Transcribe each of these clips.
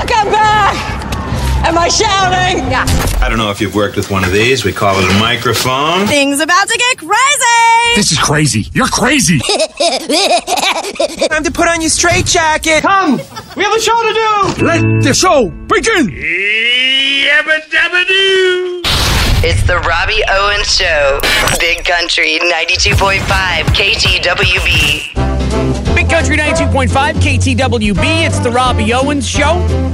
Welcome back! Am I shouting? Yeah. I don't know if you've worked with one of these. We call it a microphone. Things about to get crazy! This is crazy. You're crazy. Time to put on your straight jacket. Come! We have a show to do! Let the show begin. It's the Robbie Owens Show. Big Country 92.5 KTWB. Big Country 92.5 KTWB. It's the Robbie Owens Show.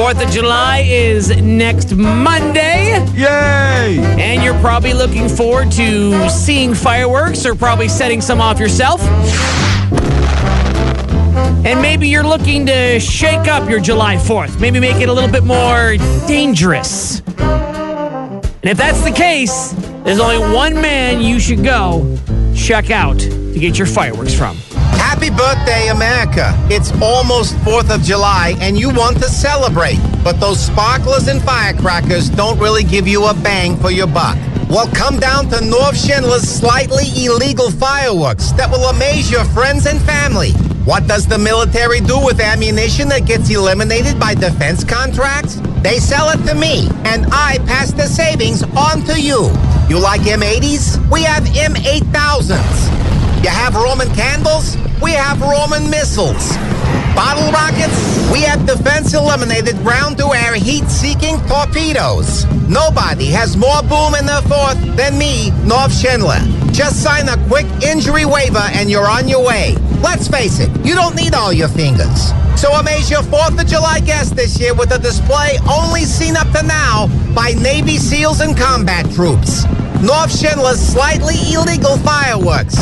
4th of July is next Monday. Yay! And you're probably looking forward to seeing fireworks or probably setting some off yourself. And maybe you're looking to shake up your July 4th, maybe make it a little bit more dangerous. And if that's the case, there's only one man you should go check out to get your fireworks from. Happy birthday, America. It's almost 4th of July and you want to celebrate. But those sparklers and firecrackers don't really give you a bang for your buck. Well, come down to North Schindler's slightly illegal fireworks that will amaze your friends and family. What does the military do with ammunition that gets eliminated by defense contracts? They sell it to me, and I pass the savings on to you. You like M80s? We have M8000s. You have Roman candles? We have Roman missiles. Bottle rockets? We have defense eliminated ground to air heat seeking torpedoes. Nobody has more boom in their fourth than me, North Schindler. Just sign a quick injury waiver and you're on your way. Let's face it, you don't need all your fingers. So amaze your 4th of July guests this year with a display only seen up to now by Navy SEALs and combat troops. North Schindler's slightly illegal fireworks.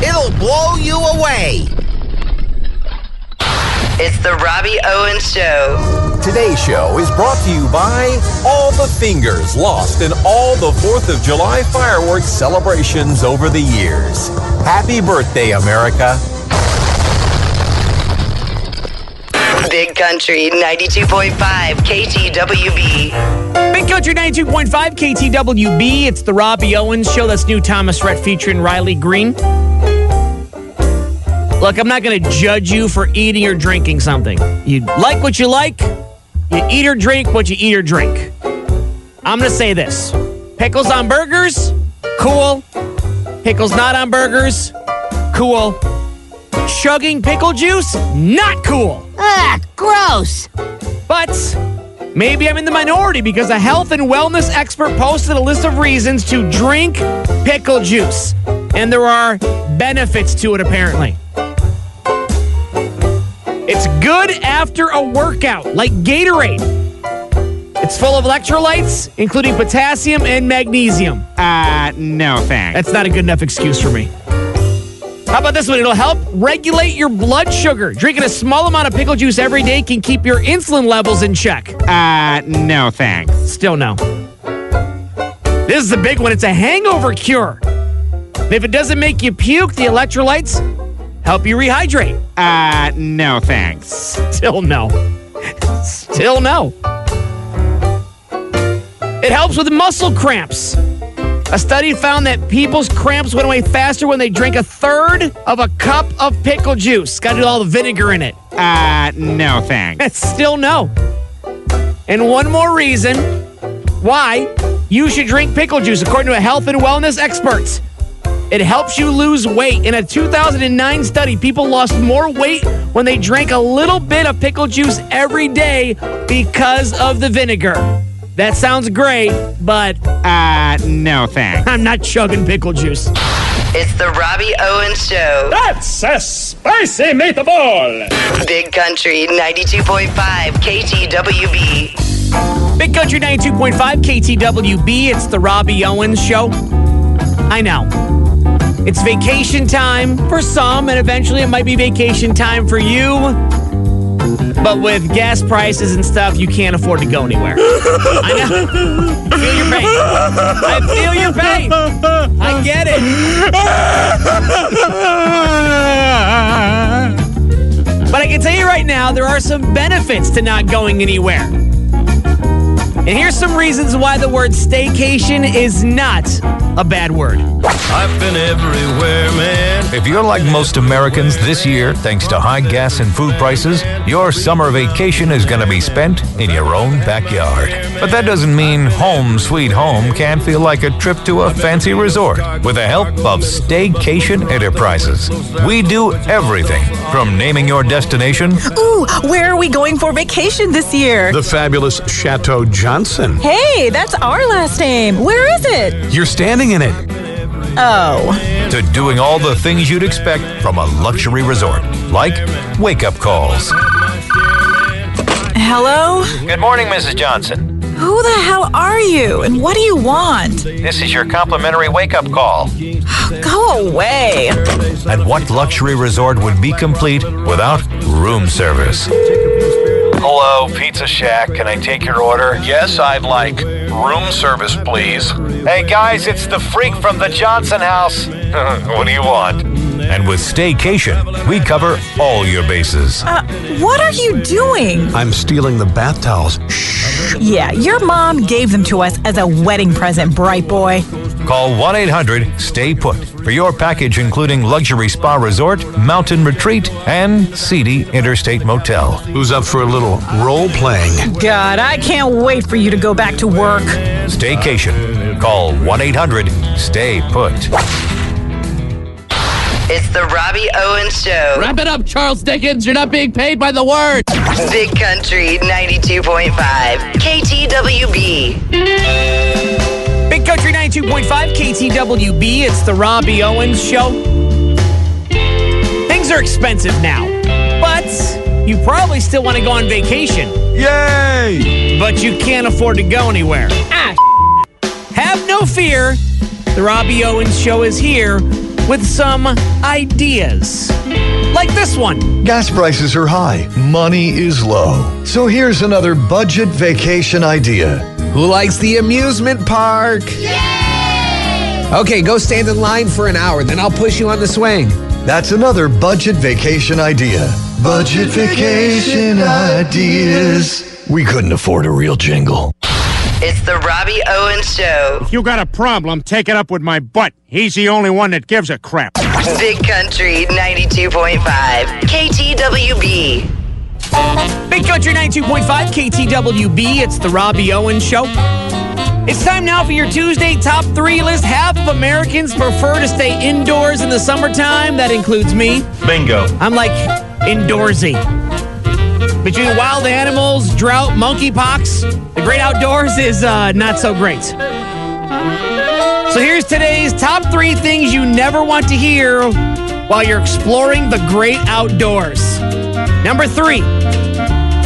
It'll blow you away. It's the Robbie Owens Show. Today's show is brought to you by all the fingers lost in all the 4th of July fireworks celebrations over the years. Happy birthday, America. Big Country 92.5 KTWB. Big Country 92.5 KTWB. It's the Robbie Owens Show. That's new Thomas Rhett featuring Riley Green. Look, I'm not going to judge you for eating or drinking something. You like what you like. You eat or drink what you eat or drink. I'm going to say this pickles on burgers, cool. Pickles not on burgers, cool. Chugging pickle juice, not cool. Ah, gross. But maybe I'm in the minority because a health and wellness expert posted a list of reasons to drink pickle juice. And there are benefits to it, apparently. It's good after a workout, like Gatorade. It's full of electrolytes, including potassium and magnesium. Uh, no thanks. That's not a good enough excuse for me. How about this one? It'll help regulate your blood sugar. Drinking a small amount of pickle juice every day can keep your insulin levels in check. Uh, no thanks. Still no. This is the big one. It's a hangover cure. And if it doesn't make you puke, the electrolytes help you rehydrate. Uh, no thanks. Still no. Still no. It helps with muscle cramps. A study found that people's cramps went away faster when they drank a third of a cup of pickle juice. Got to do all the vinegar in it. Uh, no thanks. Still no. And one more reason why you should drink pickle juice, according to a health and wellness experts. It helps you lose weight. In a 2009 study, people lost more weight when they drank a little bit of pickle juice every day because of the vinegar. That sounds great, but Uh, no thanks. I'm not chugging pickle juice. It's the Robbie Owens Show. That's a spicy meatball! Big Country 92.5 KTWB. Big Country 92.5 KTWB. It's the Robbie Owens Show. I know. It's vacation time for some, and eventually it might be vacation time for you. But with gas prices and stuff, you can't afford to go anywhere. I know. I feel your pain. I feel your pain. I get it. But I can tell you right now, there are some benefits to not going anywhere. And here's some reasons why the word staycation is not a bad word. I've been everywhere, man. If you're like most Americans this year, thanks to high gas and food prices, your summer vacation is going to be spent in your own backyard. But that doesn't mean home sweet home can't feel like a trip to a fancy resort with the help of Staycation Enterprises. We do everything from naming your destination Ooh, where are we going for vacation this year? The fabulous Chateau Johnson. Hey, that's our last name. Where is it? You're standing in it. Oh. to doing all the things you'd expect from a luxury resort, like wake up calls. Hello? Good morning, Mrs. Johnson. Who the hell are you? And what do you want? This is your complimentary wake up call. Go away. And what luxury resort would be complete without room service? Hello, Pizza Shack. Can I take your order? Yes, I'd like room service, please. Hey, guys, it's the freak from the Johnson house. what do you want? And with Staycation, we cover all your bases. Uh, what are you doing? I'm stealing the bath towels. Shh. Yeah, your mom gave them to us as a wedding present, bright boy. Call 1 800 Stay Put for your package, including luxury spa resort, mountain retreat, and seedy interstate motel. Who's up for a little role playing? God, I can't wait for you to go back to work. Staycation. Call 1 800 Stay Put. It's the Robbie Owens Show. Wrap it up, Charles Dickens. You're not being paid by the word. Big Country 92.5. KTWB. Country 92.5 KTWB. It's the Robbie Owens Show. Things are expensive now, but you probably still want to go on vacation, Yay! but you can't afford to go anywhere. Ah, have no fear. The Robbie Owens Show is here with some ideas. Like this one. Gas prices are high, money is low. So here's another budget vacation idea. Who likes the amusement park? Okay, go stand in line for an hour, then I'll push you on the swing. That's another budget vacation idea. Budget vacation ideas. We couldn't afford a real jingle. It's the Robbie Owens Show. If You got a problem, take it up with my butt. He's the only one that gives a crap. Big Country 92.5. KTWB. Big Country 92.5 KTWB. It's the Robbie Owen Show. It's time now for your Tuesday top three list. Half of Americans prefer to stay indoors in the summertime. That includes me. Bingo. I'm like indoorsy. Between wild animals, drought, monkeypox, the great outdoors is uh, not so great. So here's today's top three things you never want to hear while you're exploring the great outdoors. Number three,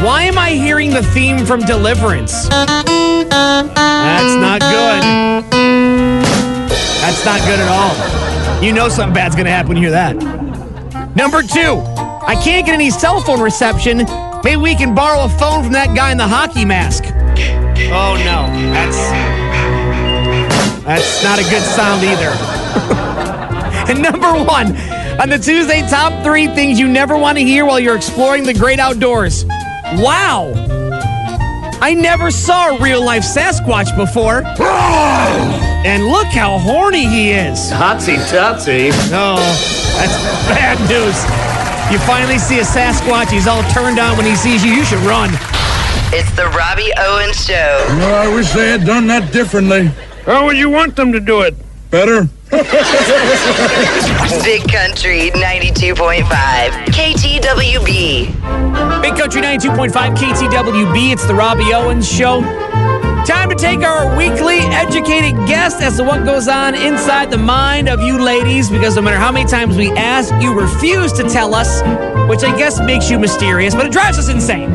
why am I hearing the theme from Deliverance? That's not good. That's not good at all. You know something bad's gonna happen when you hear that. Number two, I can't get any cell phone reception. Maybe we can borrow a phone from that guy in the hockey mask. Oh no, that's that's not a good sound either. and number one, on the Tuesday top three things you never want to hear while you're exploring the great outdoors. Wow. I never saw a real life Sasquatch before. And look how horny he is. Totsy totsy. Oh, that's bad news. You finally see a Sasquatch, he's all turned on when he sees you. You should run. It's the Robbie Owens Show. I wish they had done that differently. Oh, how would you want them to do it? Better? Big Country 92.5. KTWB. Big Country 92.5 KTWB. It's the Robbie Owens Show. Time to take our weekly educated guess as to what goes on inside the mind of you ladies, because no matter how many times we ask, you refuse to tell us, which I guess makes you mysterious, but it drives us insane.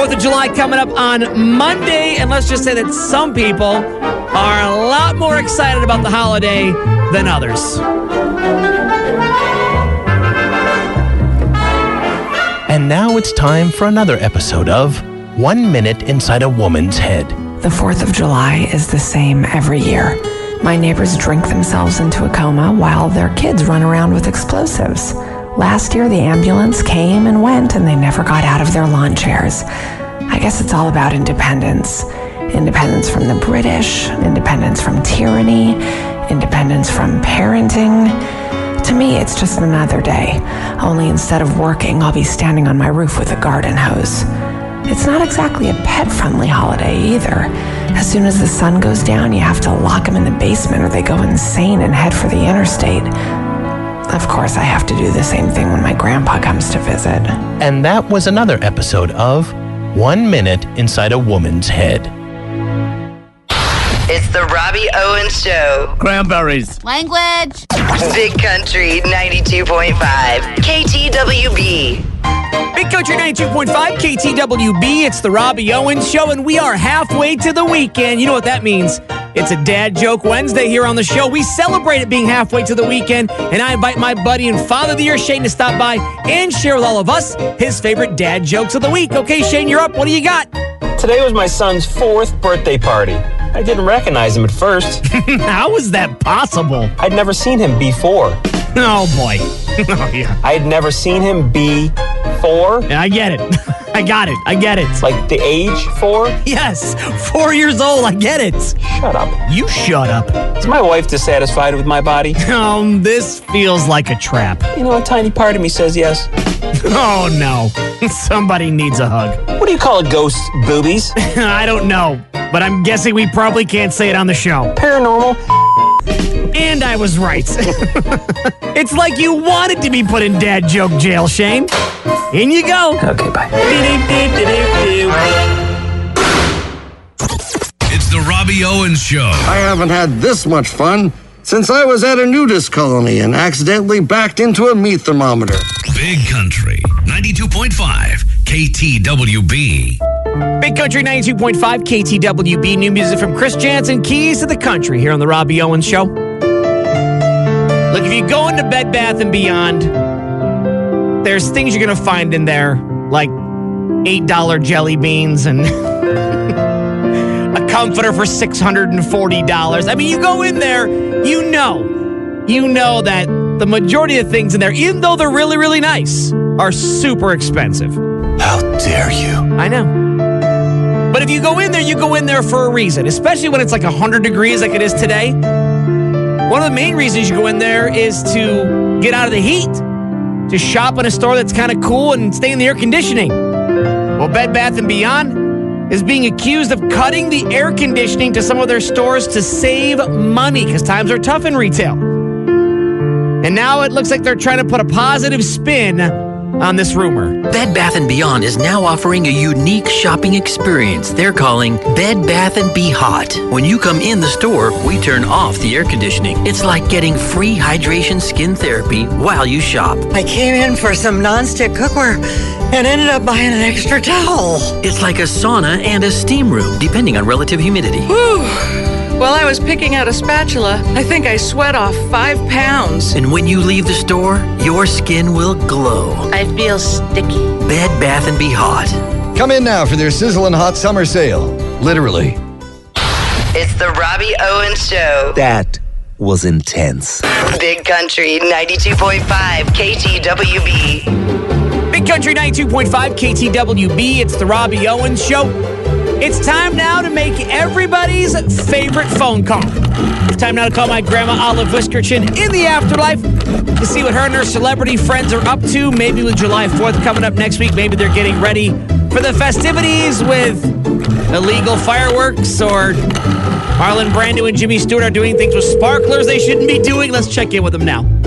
Fourth of July coming up on Monday, and let's just say that some people are a lot more excited about the holiday than others. And now it's time for another episode of One Minute Inside a Woman's Head. The 4th of July is the same every year. My neighbors drink themselves into a coma while their kids run around with explosives. Last year, the ambulance came and went, and they never got out of their lawn chairs. I guess it's all about independence independence from the British, independence from tyranny, independence from parenting. To me, it's just another day. Only instead of working, I'll be standing on my roof with a garden hose. It's not exactly a pet friendly holiday either. As soon as the sun goes down, you have to lock them in the basement or they go insane and head for the interstate. Of course, I have to do the same thing when my grandpa comes to visit. And that was another episode of One Minute Inside a Woman's Head. It's the Robbie Owens Show. Cranberries. Language. Big Country 92.5. KTWB. Big Country 92.5 KTWB. It's the Robbie Owens Show, and we are halfway to the weekend. You know what that means? It's a Dad Joke Wednesday here on the show. We celebrate it being halfway to the weekend, and I invite my buddy and father of the year, Shane, to stop by and share with all of us his favorite dad jokes of the week. Okay, Shane, you're up. What do you got? Today was my son's fourth birthday party. I didn't recognize him at first. How was that possible? I'd never seen him before. Oh, boy. oh, yeah. I'd never seen him before. Yeah, I get it. I got it. I get it. Like the age four? Yes, four years old. I get it. Shut up. You shut up. Is my wife dissatisfied with my body? Um, this feels like a trap. You know, a tiny part of me says yes. Oh, no. Somebody needs a hug. What do you call a ghost? Boobies? I don't know, but I'm guessing we probably can't say it on the show. Paranormal? And I was right. it's like you wanted to be put in dad joke jail, Shane. In you go. Okay, bye. It's the Robbie Owens Show. I haven't had this much fun since I was at a nudist colony and accidentally backed into a meat thermometer. Big Country 92.5 KTWB. Big Country 92.5 KTWB. New music from Chris Janson. Keys to the Country here on the Robbie Owens Show. Look, if you go into Bed Bath and Beyond, there's things you're going to find in there like $8 jelly beans and a comforter for $640. I mean, you go in there, you know, you know that the majority of things in there, even though they're really, really nice, are super expensive. How dare you? I know. But if you go in there, you go in there for a reason, especially when it's like 100 degrees like it is today. One of the main reasons you go in there is to get out of the heat, to shop in a store that's kind of cool and stay in the air conditioning. Well, Bed Bath & Beyond is being accused of cutting the air conditioning to some of their stores to save money because times are tough in retail. And now it looks like they're trying to put a positive spin on this rumor. Bed Bath & Beyond is now offering a unique shopping experience they're calling Bed Bath & Be Hot. When you come in the store, we turn off the air conditioning. It's like getting free hydration skin therapy while you shop. I came in for some nonstick cookware and ended up buying an extra towel. It's like a sauna and a steam room, depending on relative humidity. Whew. While I was picking out a spatula, I think I sweat off five pounds. And when you leave the store, your skin will glow. I feel sticky. Bed Bath & Be Hot. Come in now for their sizzling hot summer sale. Literally. It's the Robbie Owens Show. That was intense. Big Country 92.5 KTWB. Big Country 92.5 KTWB. It's the Robbie Owens Show. It's time now to make everybody's favorite phone call. It's time now to call my grandma Olive Whiskerchin in the afterlife to see what her and her celebrity friends are up to. Maybe with July 4th coming up next week, maybe they're getting ready for the festivities with illegal fireworks or Marlon Brando and Jimmy Stewart are doing things with sparklers they shouldn't be doing. Let's check in with them now.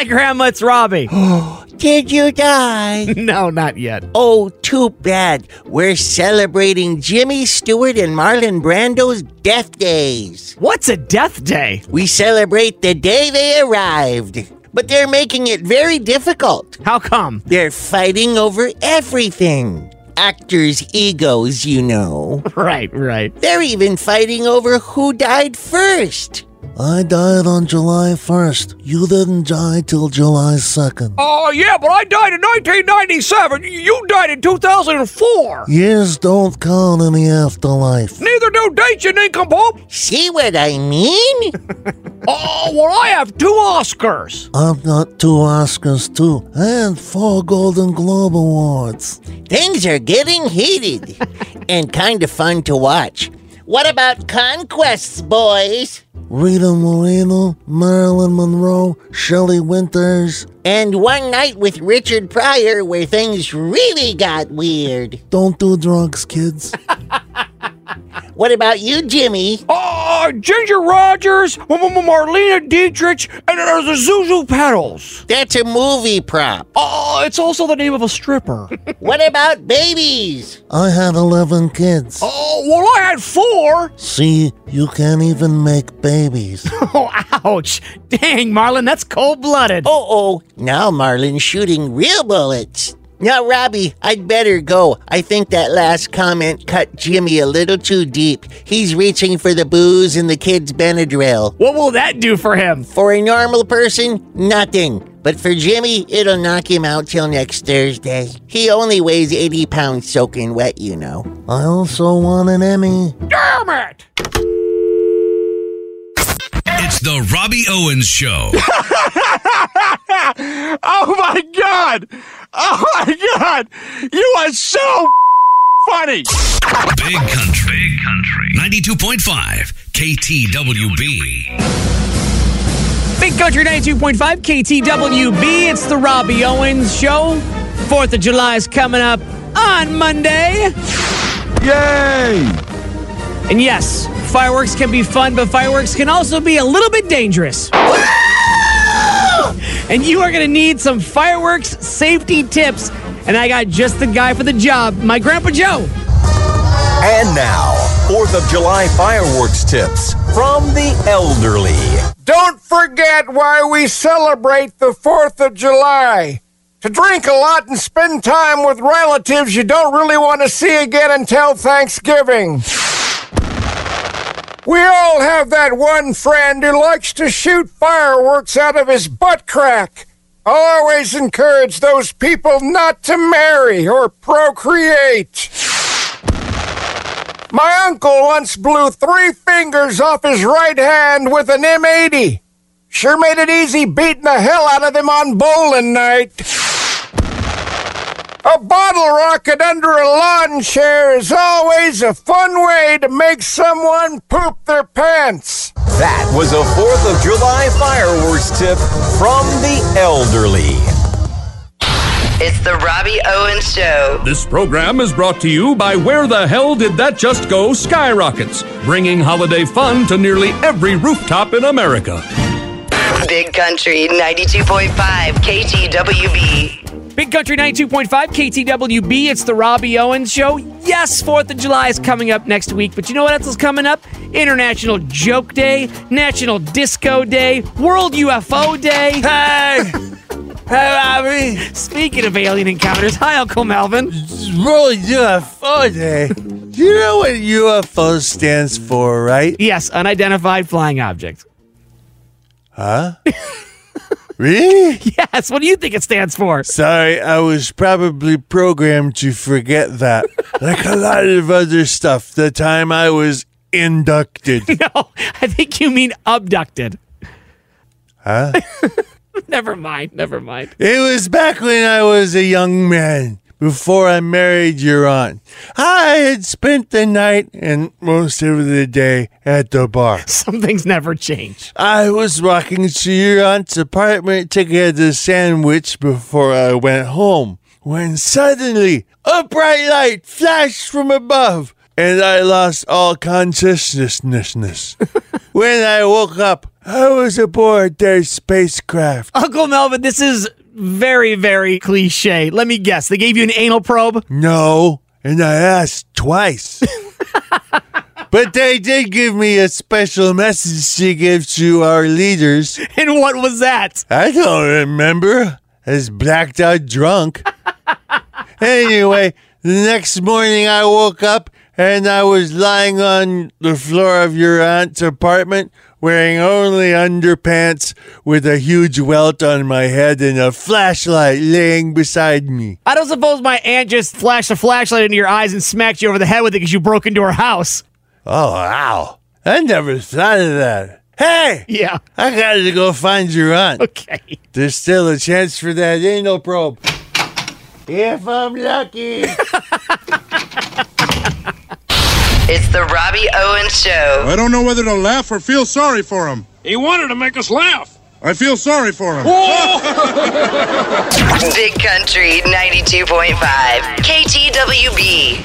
Hi, Grandma. It's Robbie. Did you die? no, not yet. Oh, too bad. We're celebrating Jimmy Stewart and Marlon Brando's death days. What's a death day? We celebrate the day they arrived. But they're making it very difficult. How come? They're fighting over everything. Actors' egos, you know. Right, right. They're even fighting over who died first. I died on July 1st. You didn't die till July 2nd. Oh, yeah, but I died in 1997. You died in 2004. Years don't count in the afterlife. Neither do dates, you nincompoop. See what I mean? Oh, well, I have two Oscars. I've got two Oscars too, and four Golden Globe Awards. Things are getting heated and kind of fun to watch. What about conquests, boys? Rita Moreno, Marilyn Monroe, Shelley Winters. And one night with Richard Pryor where things really got weird. Don't do drugs, kids. What about you, Jimmy? Oh, Ginger Rogers, M- M- Marlene Dietrich, and there's the Zuzu Petals. That's a movie prop. Oh, it's also the name of a stripper. What about babies? I had 11 kids. oh, well, I had four. See, you can't even make babies. Oh, ouch. Dang, Marlon, that's cold blooded. Oh, oh. Now Marlon's shooting real bullets. Now, Robbie, I'd better go. I think that last comment cut Jimmy a little too deep. He's reaching for the booze and the kids' Benadryl. What will that do for him? For a normal person, nothing. But for Jimmy, it'll knock him out till next Thursday. He only weighs 80 pounds soaking wet, you know. I also want an Emmy. Damn it! It's the Robbie Owens Show. oh my God! Oh my God! You are so funny. Big Country. Big Country. 92.5 KTWB. Big Country 92.5 KTWB. It's the Robbie Owens Show. Fourth of July is coming up on Monday. Yay! And yes, fireworks can be fun, but fireworks can also be a little bit dangerous. and you are going to need some fireworks safety tips. And I got just the guy for the job, my Grandpa Joe. And now, 4th of July fireworks tips from the elderly. Don't forget why we celebrate the 4th of July. To drink a lot and spend time with relatives you don't really want to see again until Thanksgiving. We all have that one friend who likes to shoot fireworks out of his butt crack. Always encourage those people not to marry or procreate. My uncle once blew three fingers off his right hand with an M80. Sure made it easy beating the hell out of them on bowling night. A bottle rocket under a lawn chair is always a fun way to make someone poop their pants. That was a 4th of July fireworks tip from the elderly. It's the Robbie Owens Show. This program is brought to you by Where the Hell Did That Just Go Skyrockets, bringing holiday fun to nearly every rooftop in America. Big Country 92.5 KTWB. Big Country 92.5 KTWB. It's the Robbie Owens Show. Yes, 4th of July is coming up next week, but you know what else is coming up? International Joke Day, National Disco Day, World UFO Day. Hey! Hey, Robbie. Speaking of alien encounters, hi, Uncle Melvin. World UFO Day. Do you know what UFO stands for, right? Yes, unidentified flying object. Huh? really? Yes, what do you think it stands for? Sorry, I was probably programmed to forget that. like a lot of other stuff, the time I was inducted. No, I think you mean abducted. Huh? never mind, never mind. It was back when I was a young man, before I married your aunt. I had spent the night and most of the day at the bar. Some things never change. I was walking to your aunt's apartment to get a sandwich before I went home, when suddenly a bright light flashed from above, and I lost all consciousness. when I woke up, I was aboard their spacecraft. Uncle Melvin, this is very, very cliche. Let me guess. They gave you an anal probe? No, and I asked twice. but they did give me a special message to give to our leaders. And what was that? I don't remember. I was blacked out drunk. anyway, the next morning I woke up and I was lying on the floor of your aunt's apartment wearing only underpants with a huge welt on my head and a flashlight laying beside me. I don't suppose my aunt just flashed a flashlight into your eyes and smacked you over the head with it because you broke into her house. Oh, wow. I never thought of that. Hey! Yeah. I gotta go find your aunt. Okay. There's still a chance for that anal probe. If I'm lucky. It's the Robbie Owens Show. I don't know whether to laugh or feel sorry for him. He wanted to make us laugh. I feel sorry for him. Big Country 92.5. KTWB.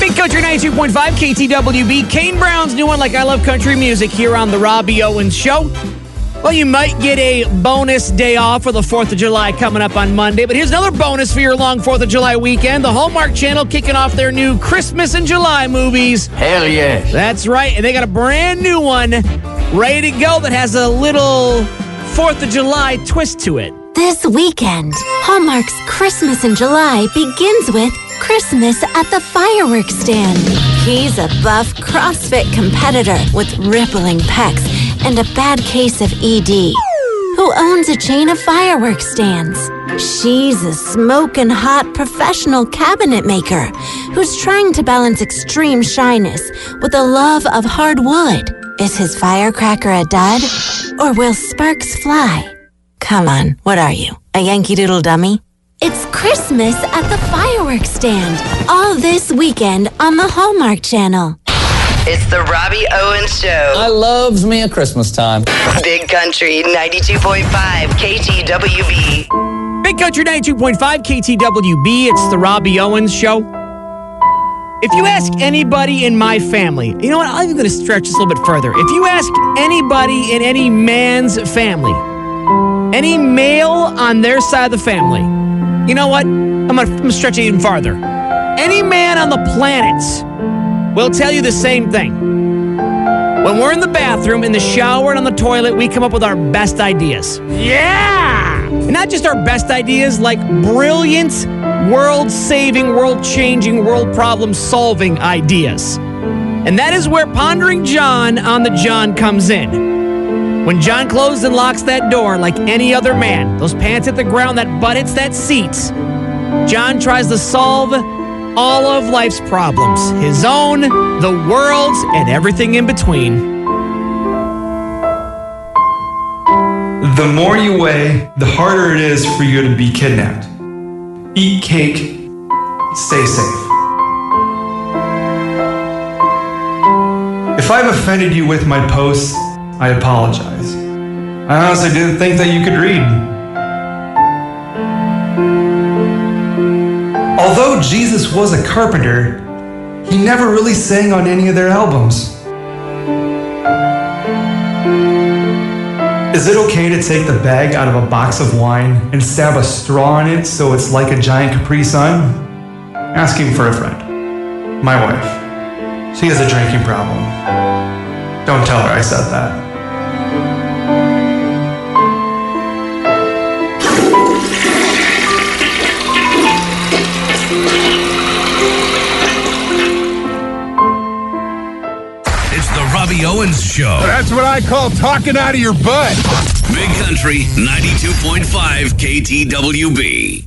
Big Country 92.5 KTWB. Kane Brown's new one, like I Love Country Music, here on The Robbie Owens Show. Well, you might get a bonus day off for the 4th of July coming up on Monday, but here's another bonus for your long 4th of July weekend. The Hallmark Channel kicking off their new Christmas in July movies. Hell yes. That's right, and they got a brand new one ready to go that has a little 4th of July twist to it. This weekend, Hallmark's Christmas in July begins with Christmas at the fireworks stand. He's a buff CrossFit competitor with rippling pecs and a bad case of ED, who owns a chain of fireworks stands. She's a smoking hot professional cabinet maker who's trying to balance extreme shyness with a love of hard wood. Is his firecracker a dud? Or will sparks fly? Come on, what are you? A Yankee Doodle dummy? It's Christmas at the fireworks stand, all this weekend on the Hallmark Channel. It's the Robbie Owens Show. I loves me a Christmas time. Big Country 92.5 KTWB. Big Country 92.5 KTWB. It's the Robbie Owens Show. If you ask anybody in my family, you know what? I'm even going to stretch this a little bit further. If you ask anybody in any man's family, any male on their side of the family, you know what? I'm going to stretch it even farther. Any man on the planet will tell you the same thing. When we're in the bathroom, in the shower, and on the toilet, we come up with our best ideas. Yeah! And not just our best ideas, like brilliant, world saving, world changing, world problem solving ideas. And that is where Pondering John on the John comes in. When John closes and locks that door like any other man, those pants hit the ground, that butt hits that seat, John tries to solve all of life's problems his own, the world's, and everything in between. The more you weigh, the harder it is for you to be kidnapped. Eat cake, stay safe. If I've offended you with my posts, I apologize. I honestly didn't think that you could read. Although Jesus was a carpenter, he never really sang on any of their albums. Is it okay to take the bag out of a box of wine and stab a straw in it so it's like a giant Capri Sun? Asking for a friend. My wife. She has a drinking problem. Don't tell her I said that. The Owens Show. That's what I call talking out of your butt. Big Country 92.5 KTWB.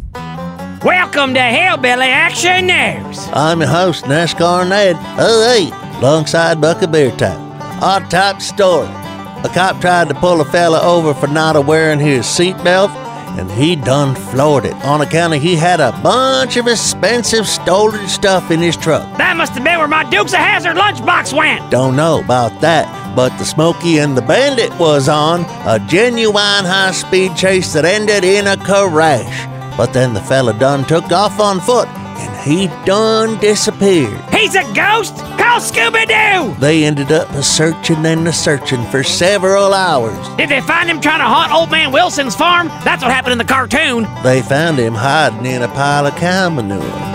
Welcome to Hillbilly Action News. I'm your host, NASCAR Ned. Oh, hey, alongside Bucky Bear Top. Odd top story. A cop tried to pull a fella over for not wearing his seatbelt, and he done floored it on account of he had a bunch of expensive stolen stuff in his truck. That must have been where my Dukes of Hazzard lunchbox went. Don't know about that, but the Smokey and the Bandit was on a genuine high speed chase that ended in a crash. But then the fella done took off on foot and he done disappeared. He's a ghost? Call Scooby Doo! They ended up a searching and a searching for several hours. Did they find him trying to haunt Old Man Wilson's farm? That's what happened in the cartoon. They found him hiding in a pile of cow manure.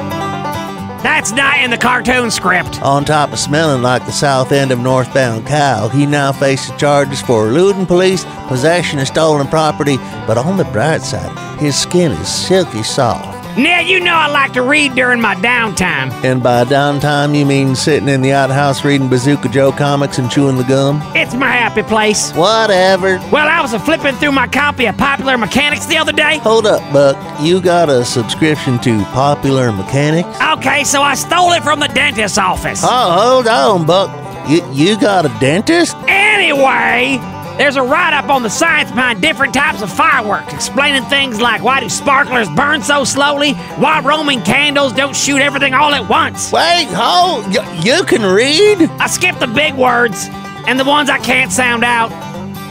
That's not in the cartoon script. On top of smelling like the south end of northbound cow, he now faces charges for eluding police, possession of stolen property, but on the bright side, his skin is silky soft. Now, you know I like to read during my downtime. And by downtime, you mean sitting in the outhouse reading Bazooka Joe comics and chewing the gum? It's my happy place. Whatever. Well, I was a flipping through my copy of Popular Mechanics the other day. Hold up, Buck. You got a subscription to Popular Mechanics? Okay, so I stole it from the dentist's office. Oh, hold on, Buck. You, you got a dentist? Anyway, there's a write up on the science behind different types of fireworks, explaining things like why do sparklers burn so slowly, why Roman candles don't shoot everything all at once. Wait, hold. Y- you can read? I skipped the big words and the ones I can't sound out,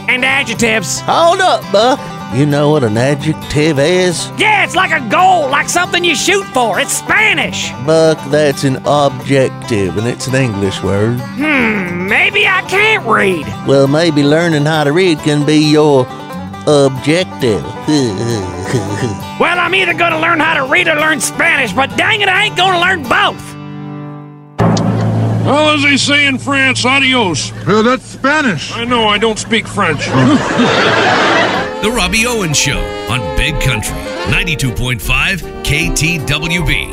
and adjectives. Hold up, Buck. You know what an adjective is? Yeah, it's like a goal, like something you shoot for. It's Spanish. Buck, that's an objective, and it's an English word. Hmm, maybe I can't read. Well, maybe learning how to read can be your objective. Well, I'm either gonna learn how to read or learn Spanish, but dang it, I ain't gonna learn both. Well, as they say in France, adios. Well, that's Spanish. I know, I don't speak French. Oh. The Robbie Owens Show on Big Country 92.5 KTWB.